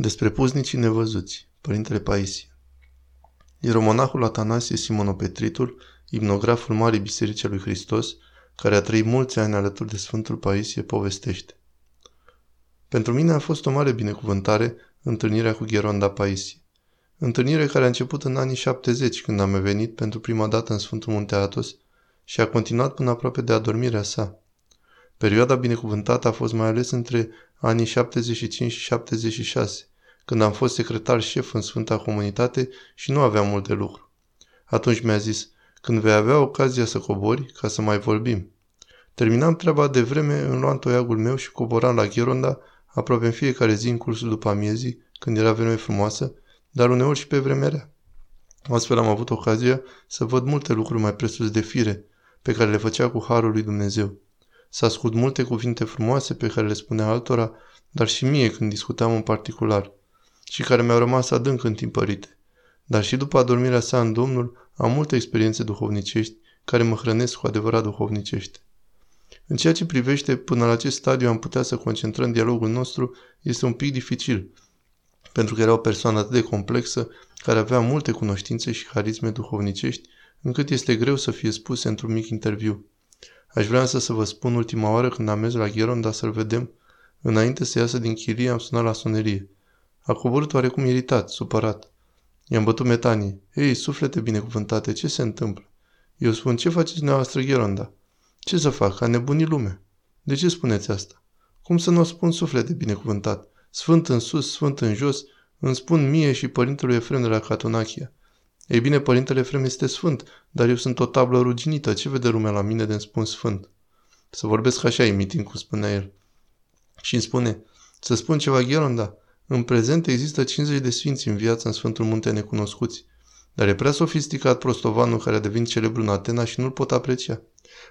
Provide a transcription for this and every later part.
Despre puznicii nevăzuți, Părintele Paisie. Ieromonahul Atanasie Simonopetritul, imnograful Marii Biserici a lui Hristos, care a trăit mulți ani alături de Sfântul Paisie, povestește. Pentru mine a fost o mare binecuvântare întâlnirea cu Gheronda Paisie. Întâlnire care a început în anii 70, când am venit pentru prima dată în Sfântul Munte Atos și a continuat până aproape de adormirea sa. Perioada binecuvântată a fost mai ales între anii 75 și 76, când am fost secretar șef în Sfânta Comunitate și nu aveam mult de lucru. Atunci mi-a zis, când vei avea ocazia să cobori, ca să mai vorbim. Terminam treaba de vreme, îmi luam toiagul meu și coboram la Gheronda aproape în fiecare zi în cursul după amiezii, când era vreme frumoasă, dar uneori și pe vreme rea. Astfel am avut ocazia să văd multe lucruri mai presus de fire, pe care le făcea cu harul lui Dumnezeu. Să ascult multe cuvinte frumoase pe care le spunea altora, dar și mie când discutam în particular și care mi-au rămas adânc întimpărite. Dar și după adormirea sa în Domnul, am multe experiențe duhovnicești care mă hrănesc cu adevărat duhovnicește. În ceea ce privește până la acest stadiu am putea să concentrăm dialogul nostru, este un pic dificil, pentru că era o persoană atât de complexă, care avea multe cunoștințe și harisme duhovnicești, încât este greu să fie spuse într-un mic interviu. Aș vrea însă să vă spun ultima oară când am mers la Gheronda să-l vedem. Înainte să iasă din chirie, am sunat la sonerie. A coborât oarecum iritat, supărat. I-am bătut metanie. Ei, suflete binecuvântate, ce se întâmplă? Eu spun, ce faceți dumneavoastră, Gheronda? Ce să fac? A nebunit lumea. De ce spuneți asta? Cum să nu o spun suflete binecuvântat? Sfânt în sus, sfânt în jos, îmi spun mie și părintelui Efrem de la Catonachia. Ei bine, părintele Efrem este sfânt, dar eu sunt o tablă ruginită. Ce vede lumea la mine de îmi spun sfânt? Să vorbesc așa, imitin cum spunea el. Și îmi spune, să spun ceva, Gheronda, în prezent există 50 de sfinți în viață în Sfântul Munte Necunoscuți, dar e prea sofisticat prostovanul care a devenit celebru în Atena și nu-l pot aprecia.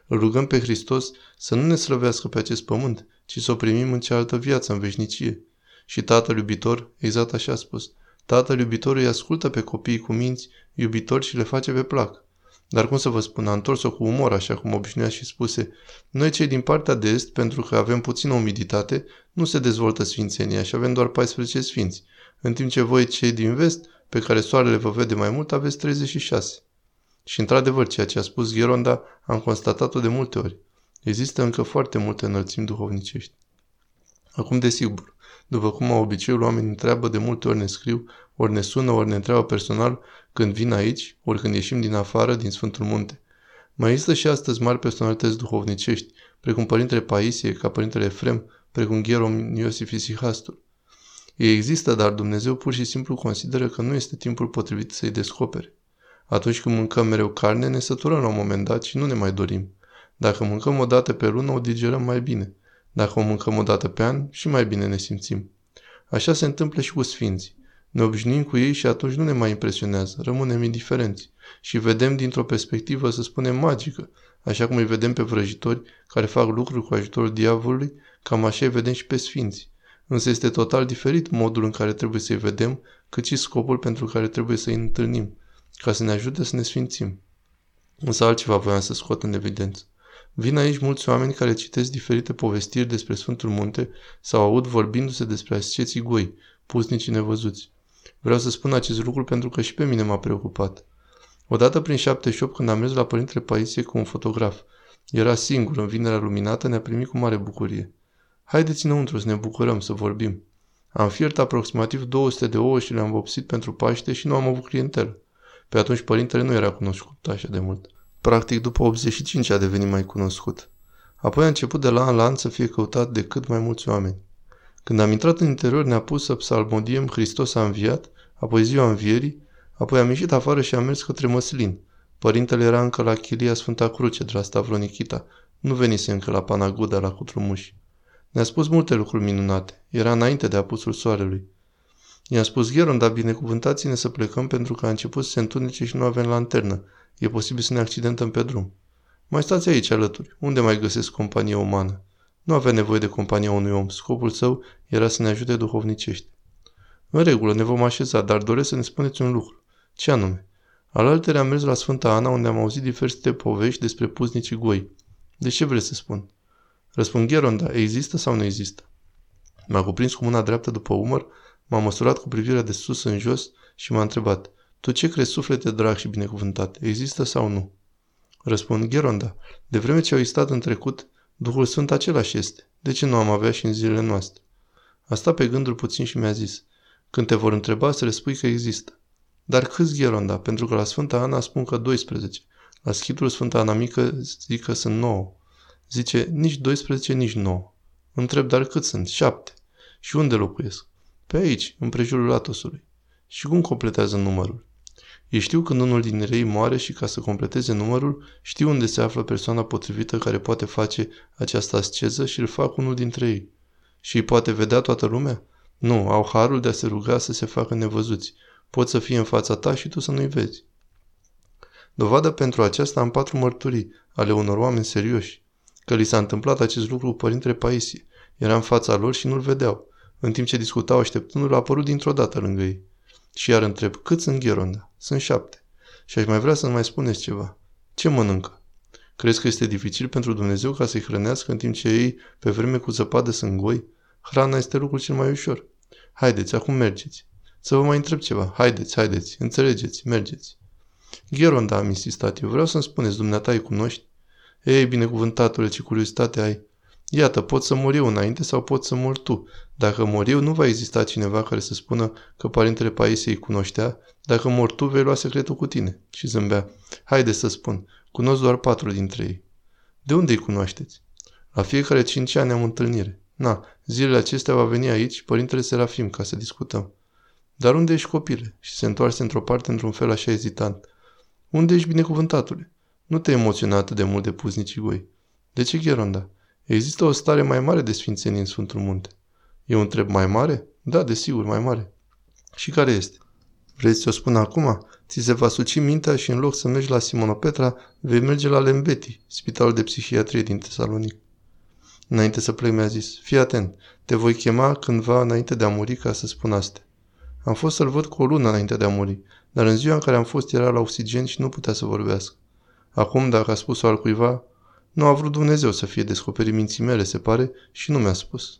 Îl rugăm pe Hristos să nu ne slăvească pe acest pământ, ci să o primim în cealaltă viață, în veșnicie. Și Tatăl iubitor, exact așa a spus, Tatăl iubitor îi ascultă pe copiii cu minți iubitori și le face pe plac. Dar cum să vă spun, a întors-o cu umor, așa cum obișnuia și spuse, noi cei din partea de est, pentru că avem puțină umiditate, nu se dezvoltă sfințenia și avem doar 14 sfinți, în timp ce voi cei din vest, pe care soarele vă vede mai mult, aveți 36. Și într-adevăr, ceea ce a spus Gheronda, am constatat-o de multe ori. Există încă foarte multe înălțimi duhovnicești. Acum, desigur, după cum au obiceiul, oamenii întreabă, de multe ori ne scriu, ori ne sună, ori ne întreabă personal când vin aici, ori când ieșim din afară, din Sfântul Munte. Mai există și astăzi mari personalități duhovnicești, precum Părintele Paisie, ca Părintele Efrem, precum Gherom Iosif Isihastul. Ei există, dar Dumnezeu pur și simplu consideră că nu este timpul potrivit să-i descopere. Atunci când mâncăm mereu carne, ne săturăm la un moment dat și nu ne mai dorim. Dacă mâncăm o dată pe lună, o digerăm mai bine. Dacă o mâncăm o dată pe an, și mai bine ne simțim. Așa se întâmplă și cu sfinții. Ne obișnuim cu ei și atunci nu ne mai impresionează, rămânem indiferenți și vedem dintr-o perspectivă, să spunem, magică, așa cum îi vedem pe vrăjitori care fac lucruri cu ajutorul diavolului, cam așa îi vedem și pe sfinți. Însă este total diferit modul în care trebuie să-i vedem, cât și scopul pentru care trebuie să-i întâlnim, ca să ne ajute să ne sfințim. Însă altceva voiam să scot în evidență. Vin aici mulți oameni care citesc diferite povestiri despre Sfântul Munte sau aud vorbindu-se despre asceții goi, pusnicii nevăzuți. Vreau să spun acest lucru pentru că și pe mine m-a preocupat. Odată prin 78, când am mers la Părintele Paisie cu un fotograf, era singur în vinerea luminată, ne-a primit cu mare bucurie. Haideți înăuntru să ne bucurăm, să vorbim. Am fiert aproximativ 200 de ouă și le-am vopsit pentru Paște și nu am avut clientelă. Pe atunci părintele nu era cunoscut așa de mult. Practic, după 85 a devenit mai cunoscut. Apoi a început de la an la an să fie căutat de cât mai mulți oameni. Când am intrat în interior, ne-a pus să psalmodiem Hristos a înviat, apoi ziua învierii, apoi am ieșit afară și am mers către Măslin. Părintele era încă la Chilia Sfânta Cruce de la Stavronichita. Nu venise încă la Panaguda la Cutrumuși. Ne-a spus multe lucruri minunate. Era înainte de apusul soarelui. I-am spus, Gheron, dar binecuvântați-ne să plecăm pentru că a început să se întunece și nu avem lanternă. E posibil să ne accidentăm pe drum. Mai stați aici alături. Unde mai găsesc companie umană? Nu avea nevoie de compania unui om. Scopul său era să ne ajute duhovnicești. În regulă, ne vom așeza, dar doresc să ne spuneți un lucru. Ce anume? Alaltere am mers la Sfânta Ana, unde am auzit diferite povești despre puznicii goi. De ce vreți să spun? Răspund Gheronda, există sau nu există? M-a cuprins cu mâna dreaptă după umăr, M-a măsurat cu privirea de sus în jos și m-a întrebat, tu ce crezi, suflete drag și binecuvântat, există sau nu? Răspund, Gheronda, de vreme ce au existat în trecut, Duhul Sfânt același este. De ce nu am avea și în zilele noastre? A stat pe gândul puțin și mi-a zis, când te vor întreba să le spui că există. Dar câți Gheronda? Pentru că la Sfânta Ana spun că 12. La schitul Sfânta Ana Mică zic că sunt 9. Zice, nici 12, nici 9. Întreb, dar cât sunt? 7. Și unde locuiesc? Pe aici, în prejurul Atosului. Și cum completează numărul? Ei știu când unul din ei moare și ca să completeze numărul, știu unde se află persoana potrivită care poate face această asceză și îl fac unul dintre ei. Și îi poate vedea toată lumea? Nu, au harul de a se ruga să se facă nevăzuți. Pot să fie în fața ta și tu să nu-i vezi. Dovadă pentru aceasta am patru mărturii ale unor oameni serioși. Că li s-a întâmplat acest lucru cu părintele Paisie. Era în fața lor și nu-l vedeau. În timp ce discutau așteptându-l, a apărut dintr-o dată lângă ei. Și iar întreb, cât sunt Gheronda? Sunt șapte. Și aș mai vrea să-mi mai spuneți ceva. Ce mănâncă? Crezi că este dificil pentru Dumnezeu ca să-i hrănească în timp ce ei, pe vreme cu zăpadă, sunt goi? Hrana este lucrul cel mai ușor. Haideți, acum mergeți. Să vă mai întreb ceva. Haideți, haideți, înțelegeți, mergeți. Gheronda, am insistat eu, vreau să-mi spuneți, dumneata îi cunoști? Ei, binecuvântatule, ce curiozitate ai. Iată, pot să mor eu înainte sau pot să mor tu. Dacă mor eu, nu va exista cineva care să spună că părintele Paisie îi cunoștea. Dacă mor tu, vei lua secretul cu tine. Și zâmbea. Haide să spun, cunosc doar patru dintre ei. De unde îi cunoașteți? La fiecare cinci ani am întâlnire. Na, zilele acestea va veni aici părintele Serafim ca să discutăm. Dar unde ești copile? Și se întoarse într-o parte într-un fel așa ezitant. Unde ești binecuvântatule? Nu te emoționa atât de mult de puznicii goi. De ce, Gheronda? Există o stare mai mare de sfințenie în Sfântul Munte. Eu întreb mai mare? Da, desigur, mai mare. Și care este? Vreți să o spun acum? Ți se va suci mintea și în loc să mergi la Simonopetra, vei merge la Lembeti, spitalul de psihiatrie din Tesalonic. Înainte să plec mi-a zis, fii atent, te voi chema cândva înainte de a muri ca să spun astea. Am fost să-l văd cu o lună înainte de a muri, dar în ziua în care am fost era la oxigen și nu putea să vorbească. Acum, dacă a spus-o al cuiva, nu a vrut Dumnezeu să fie descoperit minții mele, se pare, și nu mi-a spus.